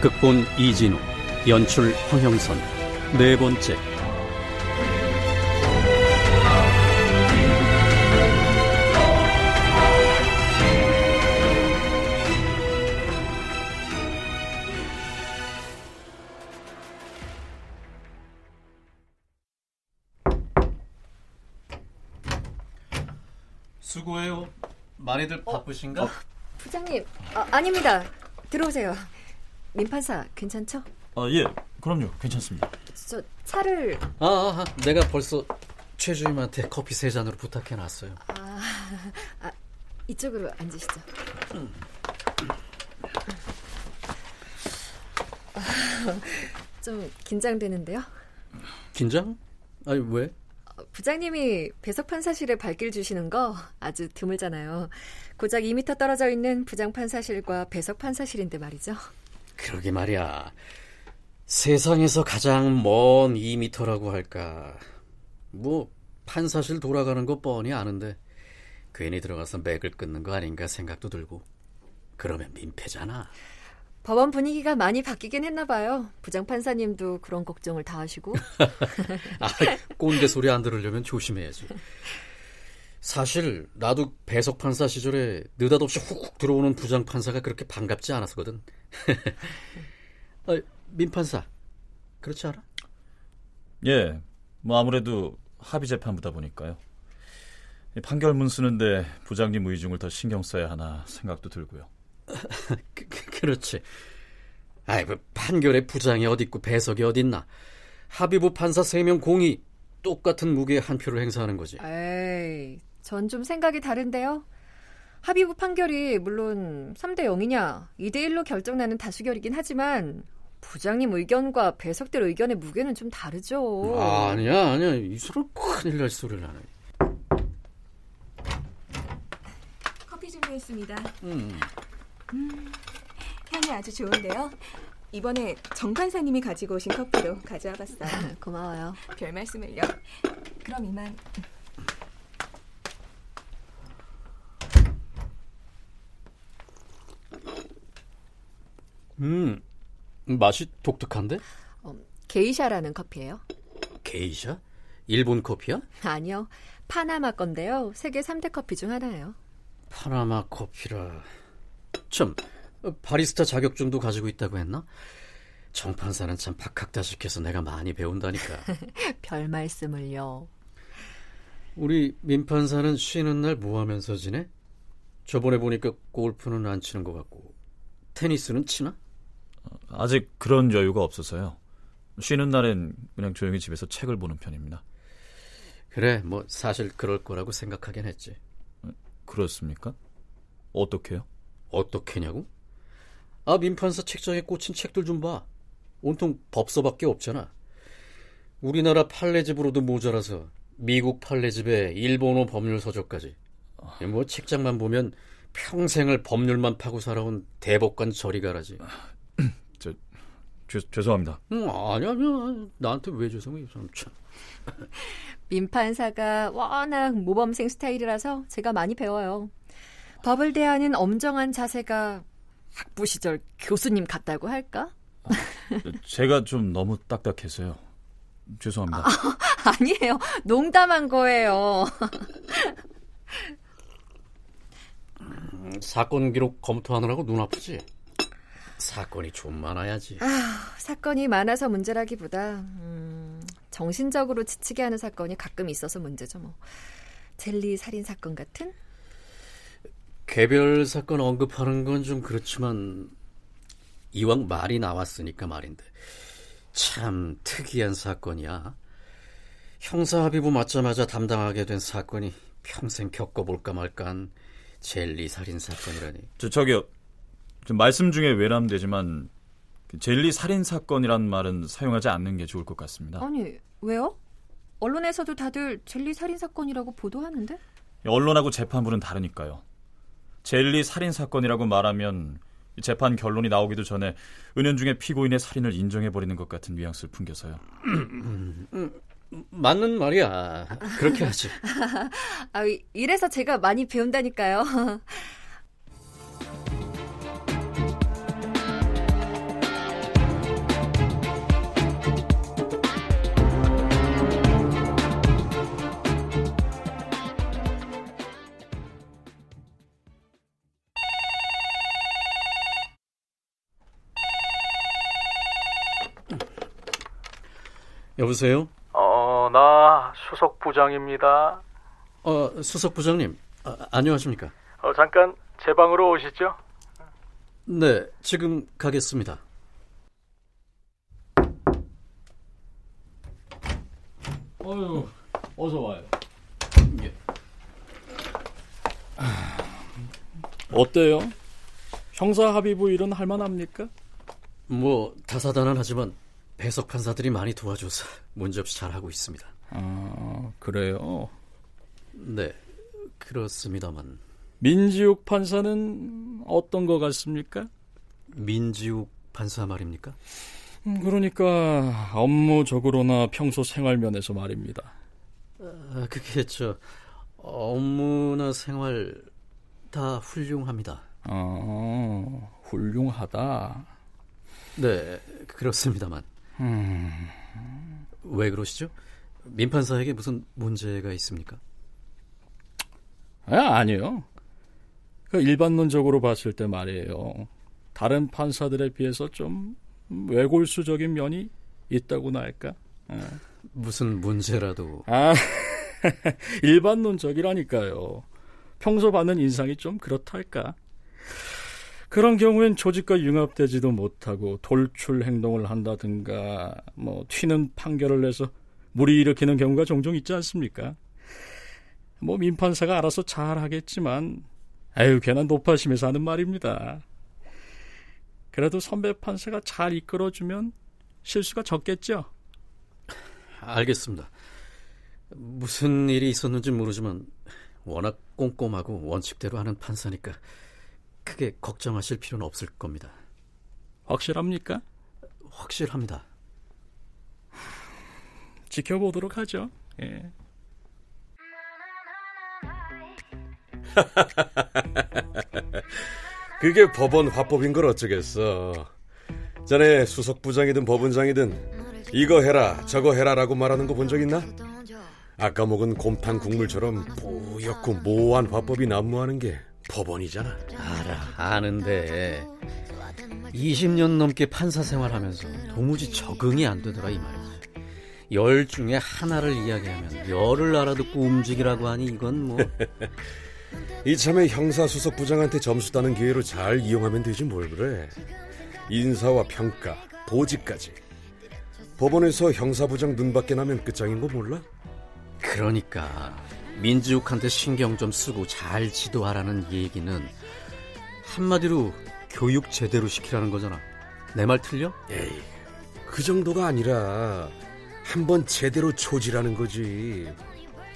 극본 이진우 연출 황형선 네 번째 수고해요. 많이들 바쁘신가? 어, 부장님, 아, 아닙니다. 들어오세요. 민판사 괜찮죠? 아, 예. 그럼요. 괜찮습니다. 저 차를 아, 아, 아 내가 벌써 최 주임한테 커피 세 잔으로 부탁해 놨어요. 아, 아, 이쪽으로 앉으시죠. 좀 긴장되는데요? 긴장? 아니 왜? 어, 부장님이 배석 판사실에 발길 주시는 거 아주 드물잖아요. 고작 2미터 떨어져 있는 부장 판사실과 배석 판사실인데 말이죠. 그러게 말이야. 세상에서 가장 먼 2미터라고 할까. 뭐 판사실 돌아가는 거 뻔히 아는데 괜히 들어가서 맥을 끊는 거 아닌가 생각도 들고. 그러면 민폐잖아. 법원 분위기가 많이 바뀌긴 했나 봐요. 부장 판사님도 그런 걱정을 다 하시고. 아, 꼰대 소리 안 들으려면 조심해야지. 사실 나도 배석 판사 시절에 느닷없이 훅훅 들어오는 부장 판사가 그렇게 반갑지 않았거든. 아, 민 판사 그렇지 않아? 예, 뭐 아무래도 합의 재판보다 보니까요. 판결문 쓰는데 부장님 의중을 더 신경 써야 하나 생각도 들고요. 그, 그, 렇지 아이고 판결에 부장이 어디 있고 배석이 어디 있나. 합의부 판사 3명 공이 똑같은 무게의 한 표를 행사하는 거지. 에이, 전 좀 생각이 다른데요. 합의부 판결이 물론 3대 0이냐, 2대 1로 결정나는 다수결이긴 하지만 부장님 의견과 배석들 의견의 무게는 좀 다르죠. 아, 아니야, 아니야. 이 소리 큰일 날 소리를 하네. 커피 준비했습니다. 음. 음, 향이 아주 좋은데요. 이번에 정 판사님이 가지고 오신 커피도 가져와 봤어요. 고마워요. 별 말씀을요. 그럼 이만. 음, 맛이 독특한데? 어, 게이샤라는 커피예요. 게이샤? 일본 커피야? 아니요. 파나마 건데요. 세계 3대 커피 중 하나예요. 파나마 커피라. 참, 바리스타 자격증도 가지고 있다고 했나? 정판사는 참 박학다식해서 내가 많이 배운다니까. 별 말씀을요. 우리 민판사는 쉬는 날 뭐 하면서 지내? 저번에 보니까 골프는 안 치는 것 같고 테니스는 치나? 아직 그런 여유가 없어서요. 쉬는 날엔 그냥 조용히 집에서 책을 보는 편입니다. 그래, 뭐 사실 그럴 거라고 생각하긴 했지. 그렇습니까? 어떻게요? 어떻게냐고? 아, 민판사 책장에 꽂힌 책들 좀 봐. 온통 법서밖에 없잖아. 우리나라 판례집으로도 모자라서 미국 판례집에 일본어 법률 서적까지. 뭐 책장만 보면 평생을 법률만 파고 살아온 대법관 저리 가라지. 저, 죄, 죄송합니다. 응, 아니, 아니, 나한테 왜 죄송해, 참. 민판사가 워낙 모범생 스타일이라서 제가 많이 배워요. 법을 대하는 엄정한 자세가 학부 시절 교수님 같다고 할까? 아, 제가 좀 너무 딱딱해서요. 죄송합니다. 아, 아니에요. 농담한 거예요. 음, 사건 기록 검토하느라고 눈 아프지? 사건이 좀 많아야지. 아, 사건이 많아서 문제라기보다 음, 정신적으로 지치게 하는 사건이 가끔 있어서 문제죠. 뭐 젤리 살인 사건 같은? 개별 사건 언급하는 건 좀 그렇지만 이왕 말이 나왔으니까 말인데 참 특이한 사건이야. 형사합의부 맞자마자 담당하게 된 사건이 평생 겪어볼까 말까한 젤리 살인 사건이라니. 저 저기요. 좀 말씀 중에 외람되지만 그 젤리 살인 사건이란 말은 사용하지 않는 게 좋을 것 같습니다. 아니, 왜요? 언론에서도 다들 젤리 살인 사건이라고 보도하는데? 언론하고 재판부는 다르니까요. 젤리 살인 사건이라고 말하면 재판 결론이 나오기도 전에 은연중에 피고인의 살인을 인정해버리는 것 같은 뉘앙스를 풍겨서요. 맞는 말이야. 그렇게 하지. 아, 이래서 제가 많이 배운다니까요. 여보세요? 어, 나 수석 부장입니다. 어, 수석 부장님. 아, 안녕하십니까? 어, 잠깐 제 방으로 오시죠. 네, 지금 가겠습니다. 어유, 어서 와요. 예. 어때요? 형사 합의 부 일은 할만합니까? 뭐 다사다난하지만 배석 판사들이 많이 도와줘서 문제없이 잘하고 있습니다. 아, 그래요? 네, 그렇습니다만. 민지욱 판사는 어떤 것 같습니까? 민지욱 판사 말입니까? 음, 그러니까 업무적으로나 평소 생활면에서 말입니다. 아, 그게 저 업무나 생활 다 훌륭합니다. 아, 훌륭하다. 네, 그렇습니다만. 음... 왜 그러시죠? 민판사에게 무슨 문제가 있습니까? 아, 아니요. 그 일반론적으로 봤을 때 말이에요. 다른 판사들에 비해서 좀 외골수적인 면이 있다고나 할까? 아. 무슨 문제라도. 아, 일반론적이라니까요. 평소 받는 인상이 좀 그렇달까? 그런 경우엔 조직과 융합되지도 못하고 돌출 행동을 한다든가 뭐 튀는 판결을 내서 무리 일으키는 경우가 종종 있지 않습니까? 뭐 민판사가 알아서 잘 하겠지만 아유 괜한 높아심에서 하는 말입니다. 그래도 선배 판사가 잘 이끌어주면 실수가 적겠죠? 알겠습니다. 무슨 일이 있었는지 모르지만 워낙 꼼꼼하고 원칙대로 하는 판사니까 크게 걱정하실 필요는 없을 겁니다. 확실합니까? 확실합니다. 지켜보도록 하죠. 예. 그게 법원 화법인 걸 어쩌겠어. 전에 수석부장이든 법원장이든 이거 해라 저거 해라라고 말하는 거 본 적 있나? 아까 먹은 곰탕 국물처럼 뿌옇고 모호한 화법이 난무하는 게 법원이잖아. 알아, 아는데 20년 넘게 판사 생활하면서 도무지 적응이 안 되더라 이 말이지. 열 중에 하나를 이야기하면 열을 알아듣고 움직이라고 하니 이건 뭐 이참에 형사수석 부장한테 점수 따는 기회로 잘 이용하면 되지 뭘 그래. 인사와 평가, 보직까지. 법원에서 형사부장 눈 밖에 나면 끝장인 거 몰라? 그러니까 민지욱한테 신경 좀 쓰고 잘 지도하라는 얘기는 한마디로 교육 제대로 시키라는 거잖아. 내 말 틀려? 에이, 그 정도가 아니라 한번 제대로 초지라는 거지.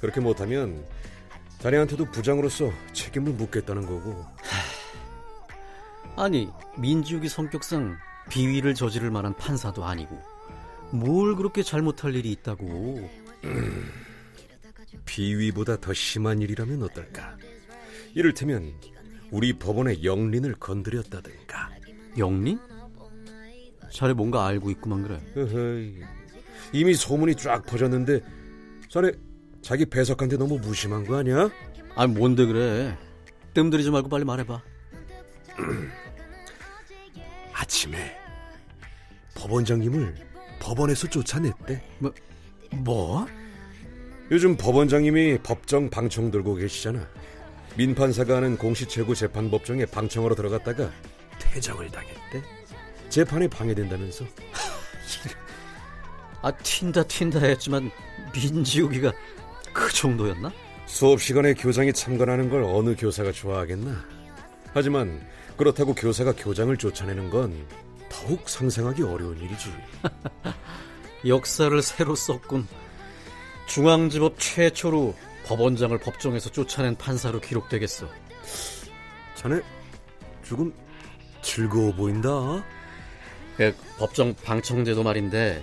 그렇게 못하면 자네한테도 부장으로서 책임을 묻겠다는 거고. 아니, 민지욱이 성격상 비위를 저지를 만한 판사도 아니고 뭘 그렇게 잘못할 일이 있다고. 음. 비위보다 더 심한 일이라면 어떨까? 이를테면 우리 법원의 영린을 건드렸다든가. 영린? 자네 뭔가 알고 있구만 그래. 어허이, 이미 소문이 쫙 퍼졌는데 자네 자기 배석한테 너무 무심한 거 아니야? 아니 뭔데 그래? 뜸들이지 말고 빨리 말해봐. 아침에 법원장님을 법원에서 쫓아냈대. 뭐? 뭐? 요즘 법원장님이 법정 방청 들고 계시잖아. 민판사가 하는 공시최고 재판법정에 방청하러 들어갔다가 퇴정을 당했대. 재판에 방해된다면서. 아 튄다 튄다 했지만 민지욱이가 그 정도였나? 수업 시간에 교장이 참관하는 걸 어느 교사가 좋아하겠나? 하지만 그렇다고 교사가 교장을 쫓아내는 건 더욱 상상하기 어려운 일이지. 역사를 새로 썼군. 중앙지법 최초로 법원장을 법정에서 쫓아낸 판사로 기록되겠어. 자네 조금 즐거워 보인다. 그 법정 방청제도 말인데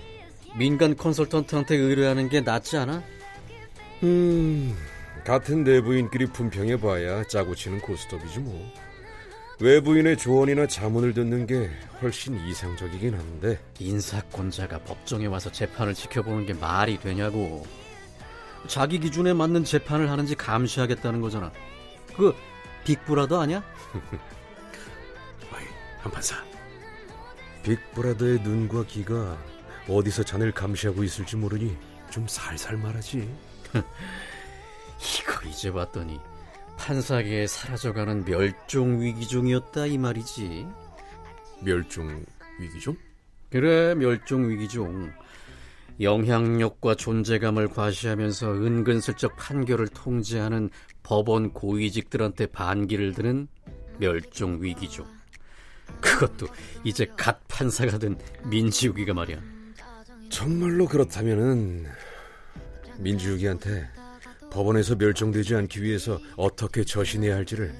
민간 컨설턴트한테 의뢰하는 게 낫지 않아? 음, 같은 내부인끼리 품평해봐야 짜고 치는 고스톱이지 뭐. 외부인의 조언이나 자문을 듣는 게 훨씬 이상적이긴 한데 인사권자가 법정에 와서 재판을 지켜보는 게 말이 되냐고 자기 기준에 맞는 재판을 하는지 감시하겠다는 거잖아 그 빅브라더 아니야? 어이, 한판사 빅브라더의 눈과 귀가 어디서 자네를 감시하고 있을지 모르니 좀 살살 말하지 이거 이제 봤더니 판사계에 사라져가는 멸종 위기종이었다 이 말이지. 멸종 위기종? 그래 멸종 위기종. 영향력과 존재감을 과시하면서 은근슬쩍 판결을 통제하는 법원 고위직들한테 반기를 드는 멸종 위기종. 그것도 이제 갓 판사가 된 민지욱이가 말이야. 정말로 그렇다면은 민지욱이한테 법원에서 멸종되지 않기 위해서 어떻게 처신해야 할지를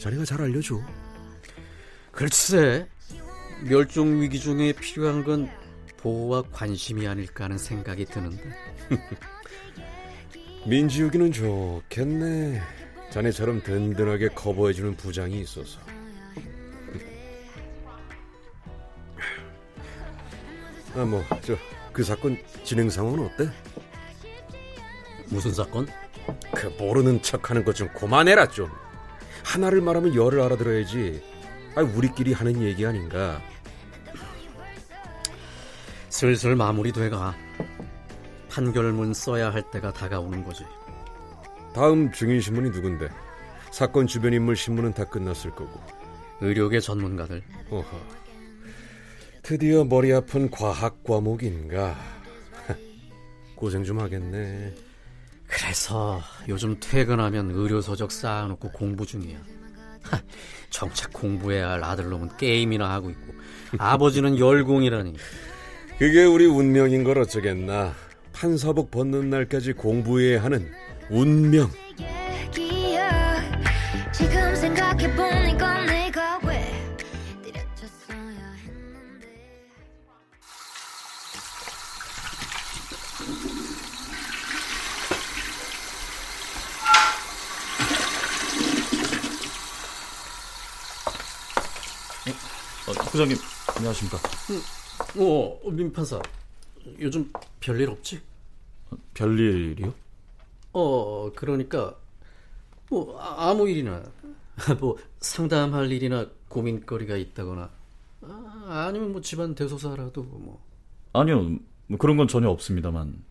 자네가 잘 알려줘. 글쎄, 멸종 위기 중에 필요한 건 보호와 관심이 아닐까 하는 생각이 드는데. 민지욱이는 좋겠네. 자네처럼 든든하게 커버해주는 부장이 있어서. 아, 뭐, 저, 그 사건 진행 상황은 어때? 무슨 사건? 그 모르는 척 하는 것좀 그만해라 좀. 하나를 말하면 열을 알아들어야지. 아, 우리끼리 하는 얘기 아닌가. 슬슬 마무리돼가. 판결문 써야 할 때가 다가오는 거지. 다음 증인 신문이 누군데? 사건 주변 인물 신문은 다 끝났을 거고. 의료계 전문가들. 어허. 드디어 머리 아픈 과학 과목인가. 고생 좀 하겠네. 그래서 요즘 퇴근하면 의료서적 쌓아놓고 공부 중이야. 정작 공부해야 할 아들놈은 게임이나 하고 있고 아버지는 열공이라니. 그게 우리 운명인 걸 어쩌겠나. 판사복 벗는 날까지 공부해야 하는 운명. 지금 생각해보니까 내가 왜 때려쳤어야 했는데. 어, 부장님 안녕하십니까? 어, 민 판사. 요즘 별일 없지? 별일이요? 어, 그러니까 뭐 아무 일이나 뭐 상담할 일이나 고민거리가 있다거나 아, 아니면 뭐 집안 대소사라도 뭐 아니요, 뭐 그런 건 전혀 없습니다만.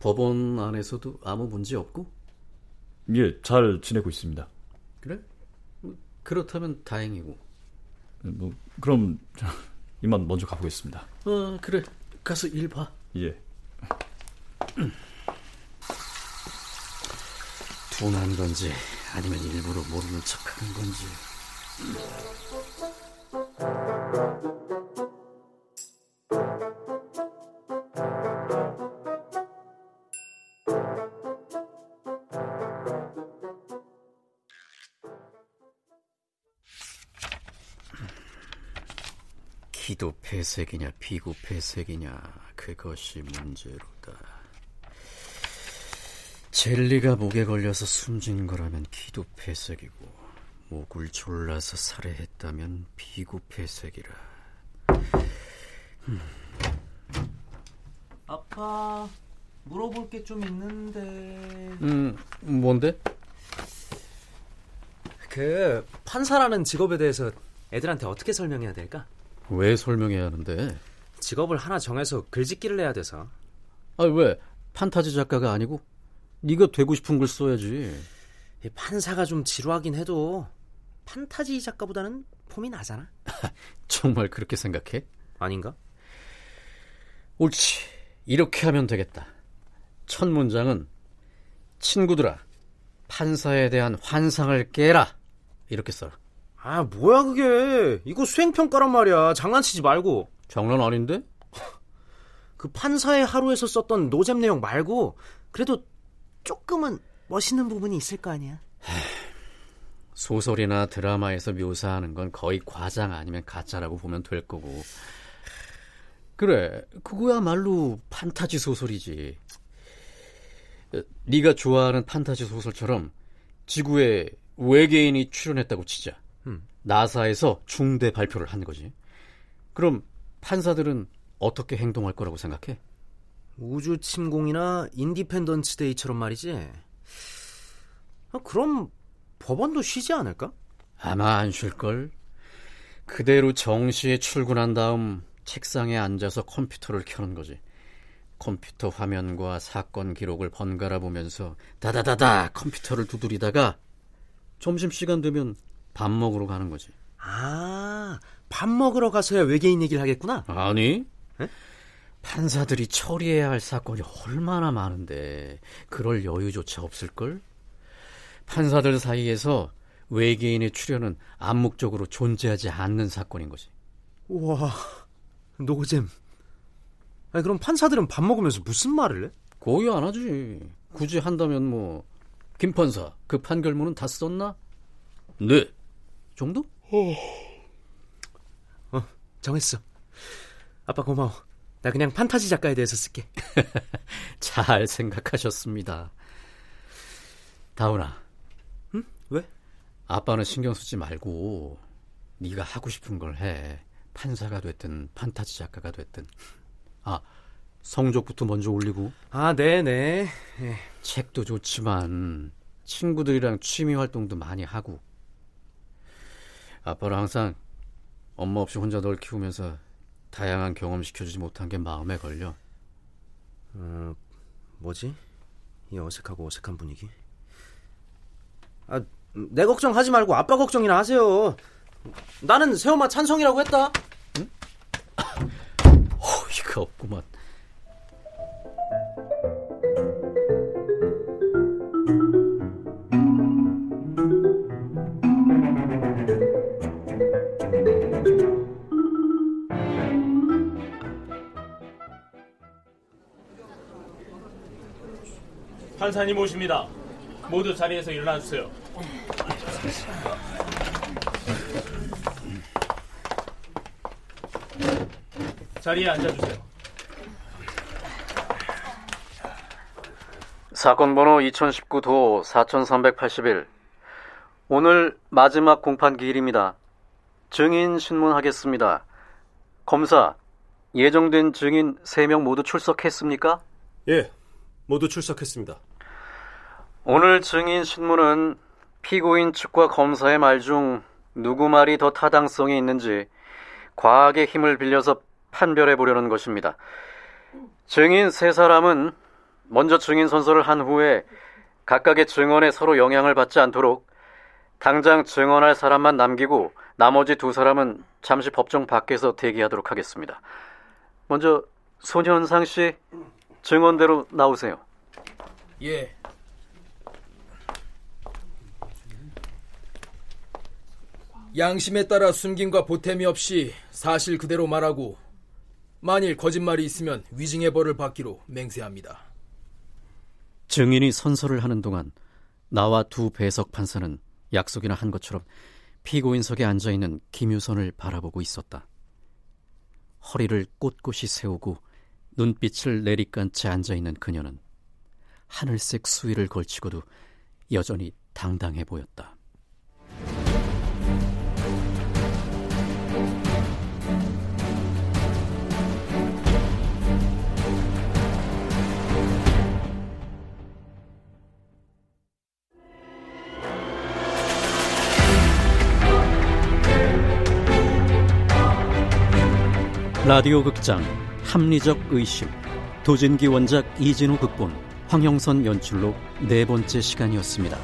법원 안에서도 아무 문제 없고? 예, 잘 지내고 있습니다. 그래? 뭐 그렇다면 다행이고. 뭐 그럼 이만 먼저 가보겠습니다. 어, 그래. 가서 일 봐. 예. 둔한 건지 아니면 일부러 모르는 척하는 건지. 폐색이냐 비구 폐색이냐 그것이 문제로다. 젤리가 목에 걸려서 숨진 거라면 기도 폐색이고 목을 졸라서 살해했다면 비구 폐색이라. 음. 아빠 물어볼 게 좀 있는데. 음, 뭔데? 그 판사라는 직업에 대해서 애들한테 어떻게 설명해야 될까? 왜 설명해야 하는데? 직업을 하나 정해서 글짓기를 해야 돼서. 아, 왜? 판타지 작가가 아니고? 네가 되고 싶은 글 써야지. 판사가 좀 지루하긴 해도 판타지 작가보다는 폼이 나잖아. 정말 그렇게 생각해? 아닌가? 옳지. 이렇게 하면 되겠다. 첫 문장은 친구들아, 판사에 대한 환상을 깨라. 이렇게 써라. 아, 뭐야 그게. 이거 수행평가란 말이야. 장난치지 말고. 장난 아닌데? 그 판사의 하루에서 썼던 노잼 내용 말고 그래도 조금은 멋있는 부분이 있을 거 아니야. 소설이나 드라마에서 묘사하는 건 거의 과장 아니면 가짜라고 보면 될 거고. 그래, 그거야말로 판타지 소설이지. 어, 네가 좋아하는 판타지 소설처럼 지구에 외계인이 출현했다고 치자. 음. 나사에서 중대 발표를 한 거지. 그럼 판사들은 어떻게 행동할 거라고 생각해? 우주 침공이나 Independence Day처럼 말이지. 아, 그럼 법원도 쉬지 않을까? 아마 안 쉴걸. 그대로 정시에 출근한 다음 책상에 앉아서 컴퓨터를 켜는 거지. 컴퓨터 화면과 사건 기록을 번갈아 보면서 다다다다 컴퓨터를 두드리다가 점심시간 되면 밥 먹으러 가는 거지. 아, 밥 먹으러 가서야 외계인 얘기를 하겠구나? 아니, 에? 판사들이 처리해야 할 사건이 얼마나 많은데 그럴 여유조차 없을걸? 판사들 사이에서 외계인의 출연은 암묵적으로 존재하지 않는 사건인 거지. 우와, 노잼. 아니, 그럼 판사들은 밥 먹으면서 무슨 말을 해? 고의 안 하지. 굳이 한다면 뭐, 김 판사, 그 판결문은 다 썼나? 네. 정도? 어, 어 정했어. 아빠 고마워. 나 그냥 판타지 작가에 대해서 쓸게. 잘 생각하셨습니다. 다운아. 응? 왜? 아빠는 신경 쓰지 말고 네가 하고 싶은 걸 해. 판사가 됐든 판타지 작가가 됐든. 아, 성적부터 먼저 올리고. 아, 네네. 네. 책도 좋지만 친구들이랑 취미 활동도 많이 하고. 아빠는 항상 엄마 없이 혼자 널 키우면서 다양한 경험 시켜주지 못한 게 마음에 걸려. 어, 뭐지? 이 어색하고 어색한 분위기. 아, 내 걱정하지 말고 아빠 걱정이나 하세요. 나는 새엄마 찬성이라고 했다. 응? 어이가 없구만. 판사님 오십니다. 모두 자리에서 일어나 주세요. 자리에 앉아 주세요. 사건 번호 2019도 4381. 오늘 마지막 공판 기일입니다. 증인 신문하겠습니다. 검사, 예정된 증인 3명 모두 출석했습니까? 예, 모두 출석했습니다. 오늘 증인 신문은 피고인 측과 검사의 말 중 누구 말이 더 타당성이 있는지 과학의 힘을 빌려서 판별해 보려는 것입니다. 증인 세 사람은 먼저 증인 선서를 한 후에 각각의 증언에 서로 영향을 받지 않도록 당장 증언할 사람만 남기고 나머지 두 사람은 잠시 법정 밖에서 대기하도록 하겠습니다. 먼저 손현상 씨 증언대로 나오세요. 예. 양심에 따라 숨김과 보탬이 없이 사실 그대로 말하고 만일 거짓말이 있으면 위증의 벌을 받기로 맹세합니다. 증인이 선서를 하는 동안 나와 두 배석 판사는 약속이나 한 것처럼 피고인석에 앉아 있는 김유선을 바라보고 있었다. 허리를 꼿꼿이 세우고 눈빛을 내리깐 채 앉아 있는 그녀는 하늘색 수위를 걸치고도 여전히 당당해 보였다. 라디오 극장 합리적 의심 도진기 원작 이진우 극본 황영선 연출로 네 번째 시간이었습니다.